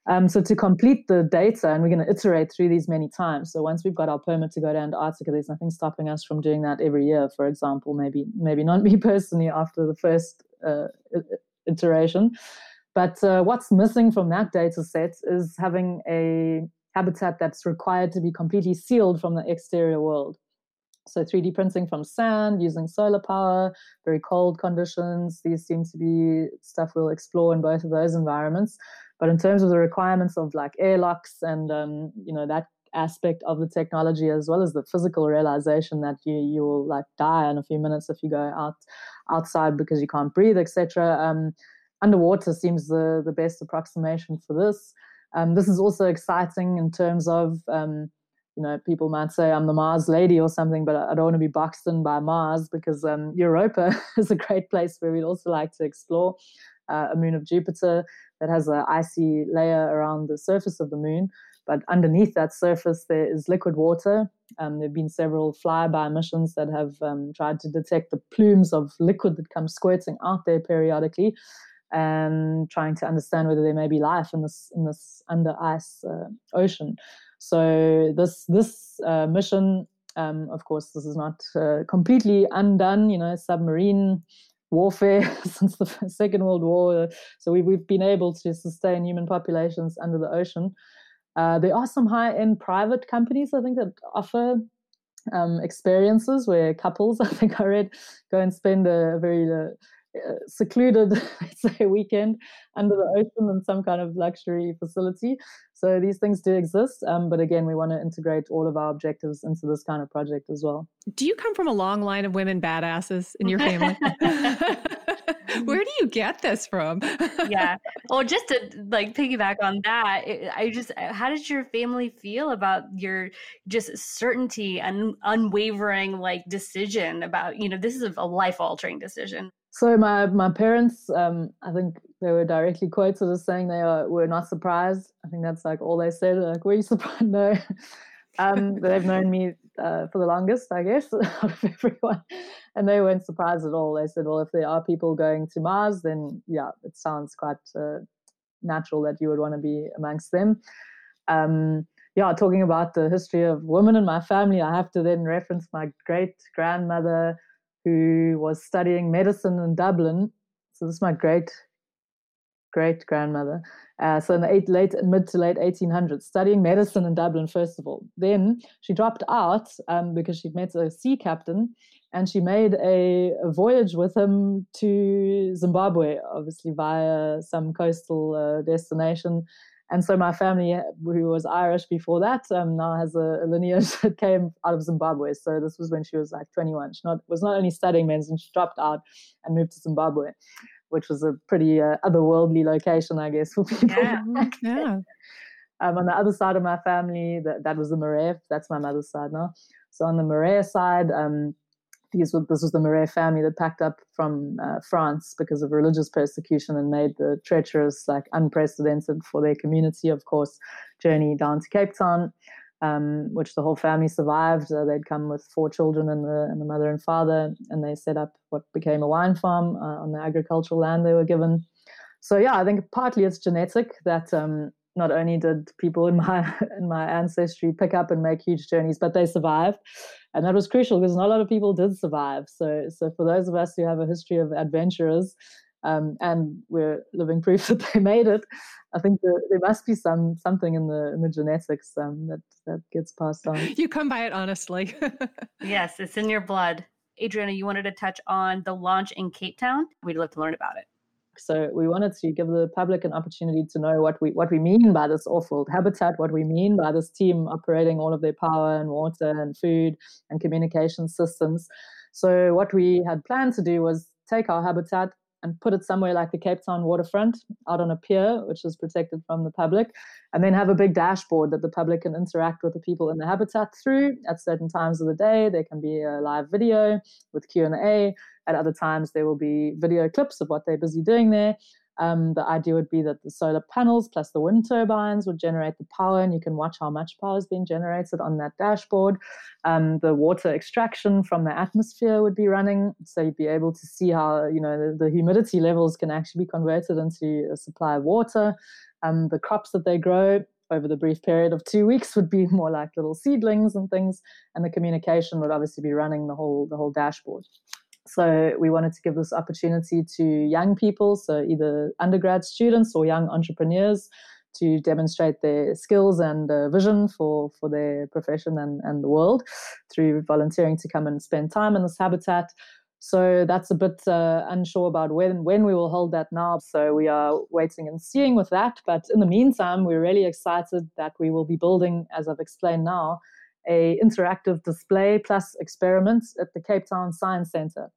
Um, so to complete the data, and we're going to iterate through these many times. So once we've got our permit to go to Antarctica, there's nothing stopping us from doing that every year. For example, maybe maybe not me personally after the first uh, iteration, but uh, what's missing from that data set is having a habitat that's required to be completely sealed from the exterior world. So 3D printing from sand using solar power, very cold conditions. These seem to be stuff we'll explore in both of those environments. But in terms of the requirements of like airlocks and um, you know that aspect of the technology as well as the physical realization that you you will like die in a few minutes if you go out outside because you can't breathe, etc. Um, underwater seems the the best approximation for this. Um, this is also exciting in terms of um, you know, people might say I'm the Mars lady or something, but I don't want to be boxed in by Mars because um, Europa is a great place where we'd also like to explore uh, a moon of Jupiter that has an icy layer around the surface of the moon. But underneath that surface, there is liquid water. Um, there have been several flyby missions that have um, tried to detect the plumes of liquid that come squirting out there periodically and trying to understand whether there may be life in this in this under ice uh, ocean. So this this uh, mission, um, of course, this is not uh, completely undone. You know, submarine warfare since the Second World War. So we, we've been able to sustain human populations under the ocean. Uh, there are some high-end private companies, I think, that offer um, experiences where couples, I think I read, go and spend a very uh, secluded, let's say, weekend under the ocean in some kind of luxury facility. So these things do exist. Um, but again, we want to integrate all of our objectives into this kind of project as well. Do you come from a long line of women badasses in your family? Where do you get this from? yeah. Well, just to like piggyback on that, I just, how did your family feel about your just certainty and unwavering like decision about, you know, this is a life altering decision? So my my parents, um, I think they were directly quoted as saying they are, were not surprised. I think that's like all they said. Like, were you surprised? No. um, they've known me uh, for the longest, I guess, out of everyone, and they weren't surprised at all. They said, "Well, if there are people going to Mars, then yeah, it sounds quite uh, natural that you would want to be amongst them." Um, yeah, talking about the history of women in my family, I have to then reference my great grandmother who was studying medicine in Dublin. So this is my great great grandmother. Uh, so in the eight, late mid to late 1800s, studying medicine in Dublin first of all. Then she dropped out um, because she'd met a sea captain, and she made a, a, voyage with him to Zimbabwe, obviously via some coastal uh, destination. And so my family, who was Irish before that, um, now has a, a, lineage that came out of Zimbabwe. So this was when she was like 21. She not, was not only studying medicine, she dropped out and moved to Zimbabwe, which was a pretty uh, otherworldly location, I guess, for people. Yeah. yeah. Um, on the other side of my family, that, that was the Marais. That's my mother's side now. So on the Marais side, um, these were, this was the Marais family that packed up from uh, France because of religious persecution and made the treacherous, like unprecedented for their community, of course, journey down to Cape Town, um, which the whole family survived. Uh, they'd come with four children and the, and the mother and father, and they set up what became a wine farm uh, on the agricultural land they were given. So yeah, I think partly it's genetic that um, not only did people in my in my ancestry pick up and make huge journeys, but they survived, and that was crucial because not a lot of people did survive. So so for those of us who have a history of adventurers, um, and we're living proof that they made it, I think there, there must be some something in the in the genetics um, that that gets passed on. You come by it honestly. yes, it's in your blood. Adriana, you wanted to touch on the launch in Cape Town. We'd love to learn about it. So we wanted to give the public an opportunity to know what we what we mean by this off-world habitat, what we mean by this team operating all of their power and water and food and communication systems. So what we had planned to do was take our habitat and put it somewhere like the Cape Town waterfront out on a pier, which is protected from the public, and then have a big dashboard that the public can interact with the people in the habitat through at certain times of the day. There can be a live video with Q&A. At other times, there will be video clips of what they're busy doing there. Um, the idea would be that the solar panels plus the wind turbines would generate the power, and you can watch how much power is being generated on that dashboard. Um, the water extraction from the atmosphere would be running, so you'd be able to see how you know the, the humidity levels can actually be converted into a supply of water. Um, the crops that they grow over the brief period of two weeks would be more like little seedlings and things, and the communication would obviously be running the whole the whole dashboard. So we wanted to give this opportunity to young people, so either undergrad students or young entrepreneurs, to demonstrate their skills and uh, vision for, for their profession and, and the world through volunteering to come and spend time in this habitat. So that's a bit uh, unsure about when when we will hold that now. So we are waiting and seeing with that. But in the meantime, we're really excited that we will be building, as I've explained now, a interactive display plus experiments at the Cape Town Science Centre.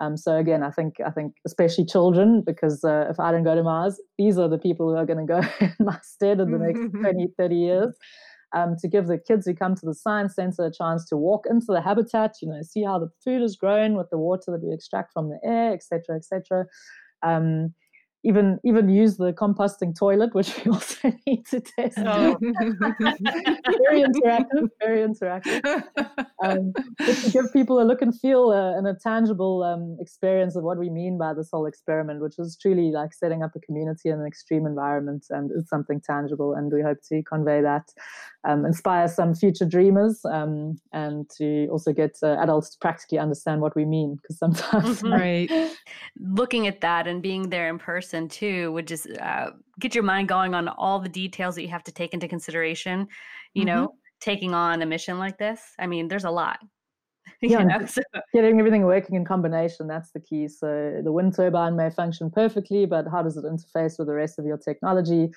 Um, so again, I think I think especially children, because uh, if I don't go to Mars, these are the people who are going to go in my stead in the next 20, 30 years. Um, to give the kids who come to the science center a chance to walk into the habitat, you know, see how the food is grown with the water that we extract from the air, etc., etc. Um, even even use the composting toilet, which we also need to test. Oh. very interactive, very interactive. Um, to give people a look and feel uh, and a tangible um, experience of what we mean by this whole experiment, which is truly like setting up a community in an extreme environment, and it's something tangible. And we hope to convey that um, inspire some future dreamers um, and to also get uh, adults to practically understand what we mean because sometimes mm-hmm. right looking at that and being there in person too would just uh, get your mind going on all the details that you have to take into consideration you mm-hmm. know taking on a mission like this i mean there's a lot yeah, know, so. getting everything working in combination that's the key so the wind turbine may function perfectly but how does it interface with the rest of your technology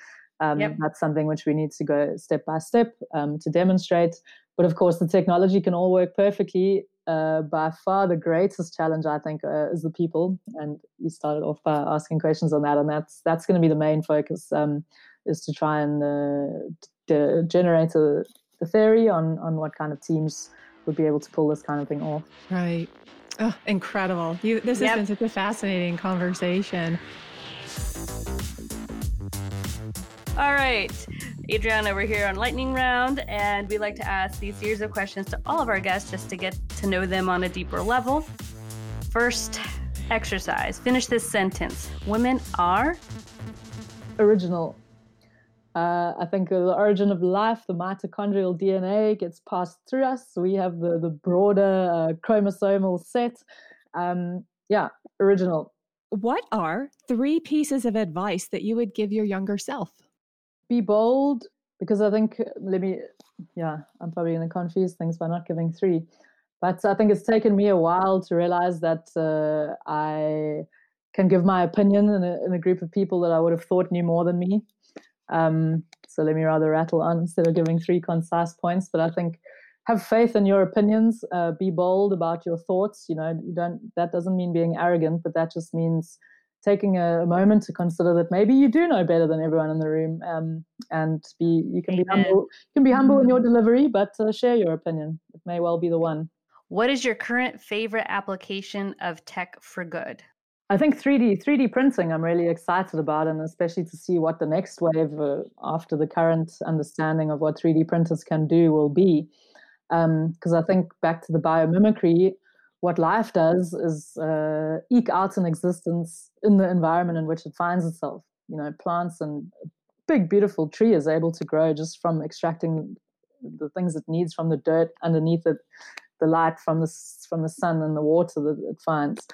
um, yep. That's something which we need to go step by step um, to demonstrate. But of course, the technology can all work perfectly. Uh, by far, the greatest challenge I think uh, is the people. And you started off by asking questions on that, and that's that's going to be the main focus. Um, is to try and uh, d- generate a, a theory on on what kind of teams would be able to pull this kind of thing off. Right. Oh, incredible! You, this has been such a fascinating conversation. All right, Adriana, we're here on Lightning Round, and we like to ask these series of questions to all of our guests just to get to know them on a deeper level. First exercise finish this sentence Women are original. Uh, I think the origin of life, the mitochondrial DNA gets passed through us. We have the, the broader uh, chromosomal set. Um, yeah, original. What are three pieces of advice that you would give your younger self? Be bold because I think let me yeah I'm probably going to confuse things by not giving three, but I think it's taken me a while to realize that uh, I can give my opinion in a, in a, group of people that I would have thought knew more than me. Um, so let me rather rattle on instead of giving three concise points. But I think have faith in your opinions. Uh, be bold about your thoughts. You know, you don't. That doesn't mean being arrogant, but that just means taking a, moment to consider that maybe you do know better than everyone in the room um, and be you can be humble you can be humble in your mm-hmm. delivery but uh, share your opinion it may well be the one what is your current favorite application of tech for good I think 3D 3D printing I'm really excited about, and especially to see what the next wave uh, after the current understanding of what 3D printers can do will be. Because um, I think back to the biomimicry, what life does is uh, eke out an existence in the environment in which it finds itself. You know, plants and a big, beautiful tree is able to grow just from extracting the things it needs from the dirt underneath it, the light from the from the sun and the water that it finds.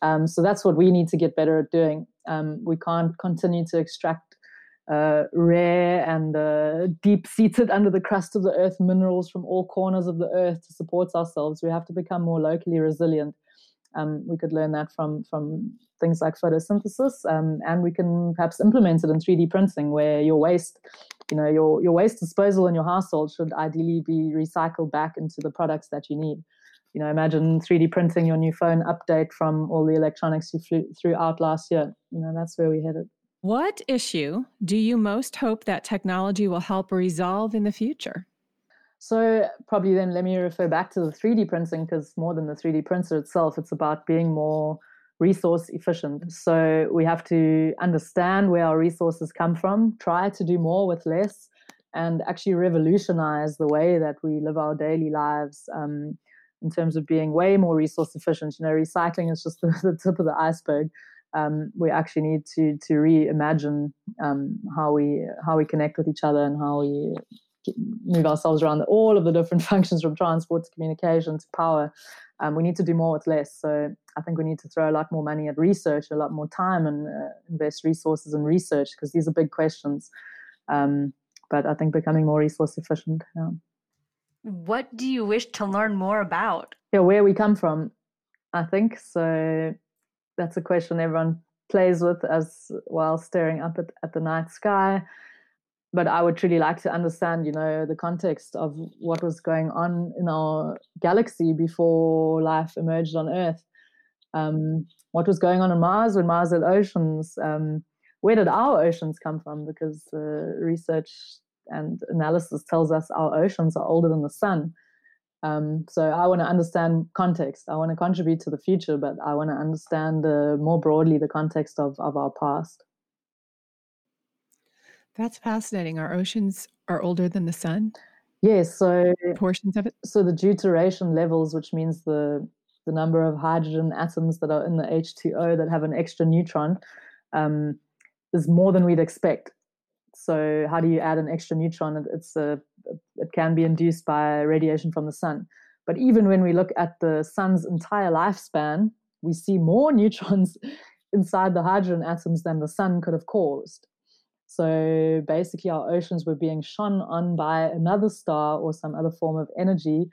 Um, so that's what we need to get better at doing. Um, we can't continue to extract uh, rare and uh, deep seated under the crust of the earth minerals from all corners of the earth to support ourselves. We have to become more locally resilient. Um, we could learn that from from things like photosynthesis, um, and we can perhaps implement it in 3D printing, where your waste, you know, your your waste disposal in your household should ideally be recycled back into the products that you need. You know, imagine 3D printing your new phone update from all the electronics you flew, threw out last year. You know, that's where we headed. What issue do you most hope that technology will help resolve in the future? So, probably then let me refer back to the 3D printing because more than the 3D printer itself, it's about being more resource efficient. So, we have to understand where our resources come from, try to do more with less, and actually revolutionize the way that we live our daily lives. Um, in terms of being way more resource efficient, you know, recycling is just the, the tip of the iceberg um, we actually need to to reimagine um, how we how we connect with each other and how we move ourselves around all of the different functions from transport to communication to power. Um, we need to do more with less. So I think we need to throw a lot more money at research, a lot more time, and uh, invest resources in research because these are big questions. Um, but I think becoming more resource efficient. Yeah. What do you wish to learn more about? Yeah, where we come from. I think so that's a question everyone plays with as while staring up at, at the night sky. But i would truly like to understand you know the context of what was going on in our galaxy before life emerged on earth. Um, what was going on on mars when mars had oceans? Um, where did our oceans come from? Because uh, research and analysis tells us our oceans are older than the sun um, so I want to understand context. I want to contribute to the future, but I want to understand uh, more broadly the context of, of our past. That's fascinating. Our oceans are older than the sun. Yes. So portions of it. So the deuteration levels, which means the the number of hydrogen atoms that are in the H2O that have an extra neutron, um, is more than we'd expect. So how do you add an extra neutron? It's a can be induced by radiation from the sun. But even when we look at the sun's entire lifespan, we see more neutrons inside the hydrogen atoms than the sun could have caused. So basically, our oceans were being shone on by another star or some other form of energy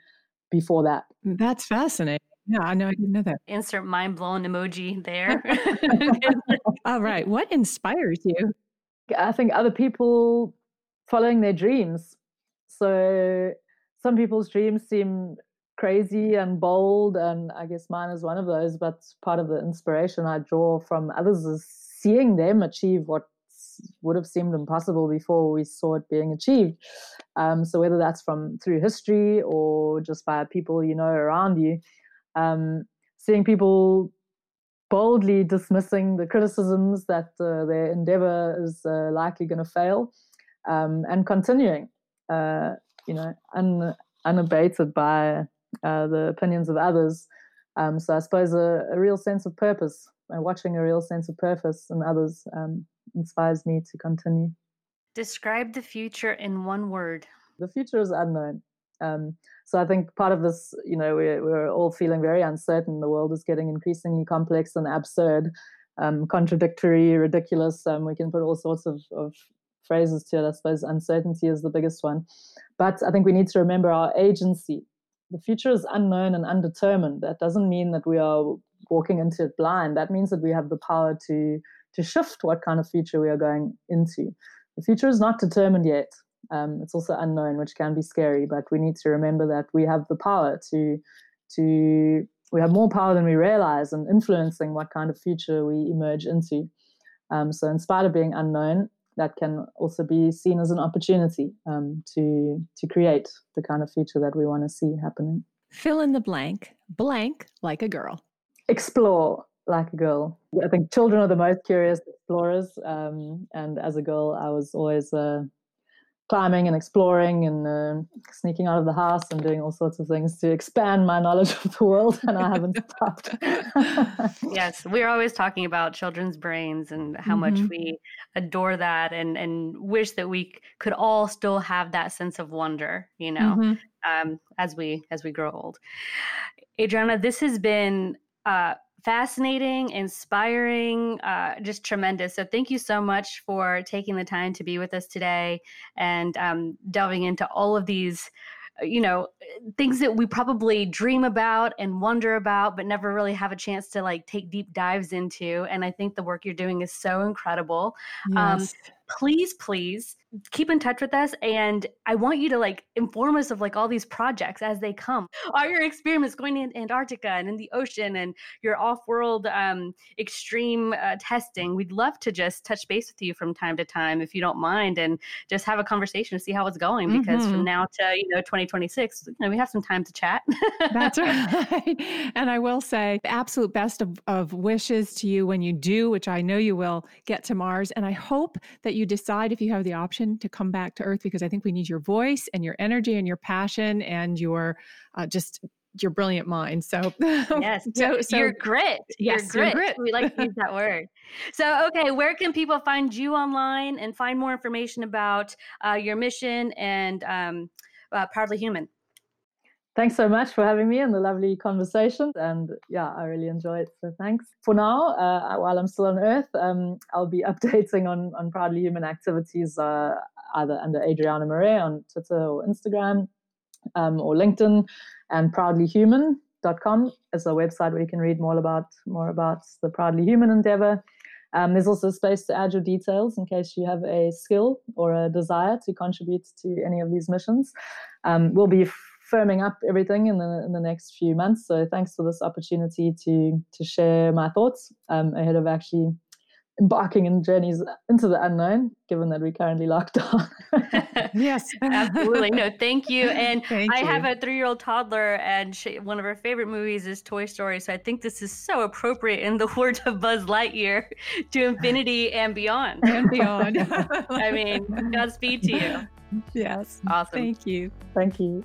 before that. That's fascinating. Yeah, I know. I didn't know that. Insert mind blown emoji there. All right. What inspires you? I think other people following their dreams. So some people's dreams seem crazy and bold, and I guess mine is one of those. But part of the inspiration I draw from others is seeing them achieve what would have seemed impossible before we saw it being achieved. Um, so whether that's from through history or just by people you know around you, um, seeing people boldly dismissing the criticisms that uh, their endeavor is uh, likely going to fail um, and continuing, uh, you know, un- unabated by uh, the opinions of others. Um, so I suppose a, a, real sense of purpose and watching a real sense of purpose in others um, inspires me to continue. Describe the future in one word. The future is unknown. Um, so I think part of this, you know, we're, we're all feeling very uncertain. The world is getting increasingly complex and absurd, um, contradictory, ridiculous. Um, we can put all sorts of, of phrases to it. I suppose uncertainty is the biggest one. But I think we need to remember our agency. The future is unknown and undetermined. That doesn't mean that we are walking into it blind. That means that we have the power to to shift what kind of future we are going into. The future is not determined yet. Um, it's also unknown, which can be scary. But we need to remember that we have the power to to we have more power than we realize in influencing what kind of future we emerge into. Um, so, in spite of being unknown, that can also be seen as an opportunity um, to to create the kind of future that we want to see happening. Fill in the blank. Blank like a girl. Explore like a girl. I think children are the most curious explorers, um, and as a girl, I was always uh, climbing and exploring and uh, sneaking out of the house and doing all sorts of things to expand my knowledge of the world and i haven't stopped yes we're always talking about children's brains and how mm-hmm. much we adore that and and wish that we could all still have that sense of wonder you know mm-hmm. um, as we as we grow old adriana this has been uh, fascinating, inspiring, uh, just tremendous. So, thank you so much for taking the time to be with us today and um, delving into all of these uh, you know things that we probably dream about and wonder about but never really have a chance to like take deep dives into and i think the work you're doing is so incredible um, yes. um, please please keep in touch with us and i want you to like inform us of like all these projects as they come. Are your experiments going in antarctica and in the ocean and your off-world um, extreme uh, testing. We'd love to just touch base with you from time to time if you don't mind and just have a conversation to see how it's going because mm-hmm. from now to you know 2026 you know we have some time to chat. That's right. And i will say the absolute best of, of wishes to you when you do which i know you will get to mars and i hope that you decide if you have the option option to come back to earth because I think we need your voice and your energy and your passion and your uh, just your brilliant mind. So yes, so, so your grit, yes, your grit. Your grit. We like to use that word. So okay, where can people find you online and find more information about uh, your mission and um, uh, Proudly Human? Thanks so much for having me and the lovely conversation. And yeah, I really enjoyed it. So thanks. For now, uh, while I'm still on Earth, um, I'll be updating on, on Proudly Human activities uh, either under Adriana Marais on Twitter or Instagram um, or LinkedIn. And proudlyhuman.com is a website where you can read more about more about the Proudly Human endeavor. Um, there's also space to add your details in case you have a skill or a desire to contribute to any of these missions. Um, we'll be firming up everything in the in the next few months. So thanks for this opportunity to to share my thoughts um, ahead of actually embarking in journeys into the unknown, given that we're currently locked down. yes, absolutely. No, thank you. And thank I you. have a three-year-old toddler, and she, one of her favorite movies is Toy Story. So I think this is so appropriate in the words of Buzz Lightyear to infinity and beyond. And beyond. I mean, Godspeed to you. Yes. Awesome. Thank you. Thank you.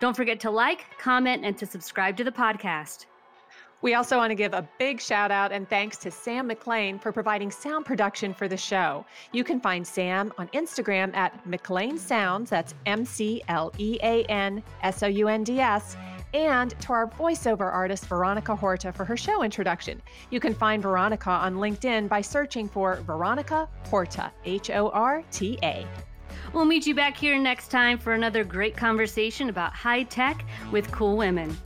Don't forget to like, comment, and to subscribe to the podcast. We also want to give a big shout out and thanks to Sam McLean for providing sound production for the show. You can find Sam on Instagram at McLean Sounds, that's M C L E A N S O U N D S, and to our voiceover artist, Veronica Horta, for her show introduction. You can find Veronica on LinkedIn by searching for Veronica Horta, H O R T A. We'll meet you back here next time for another great conversation about high tech with cool women.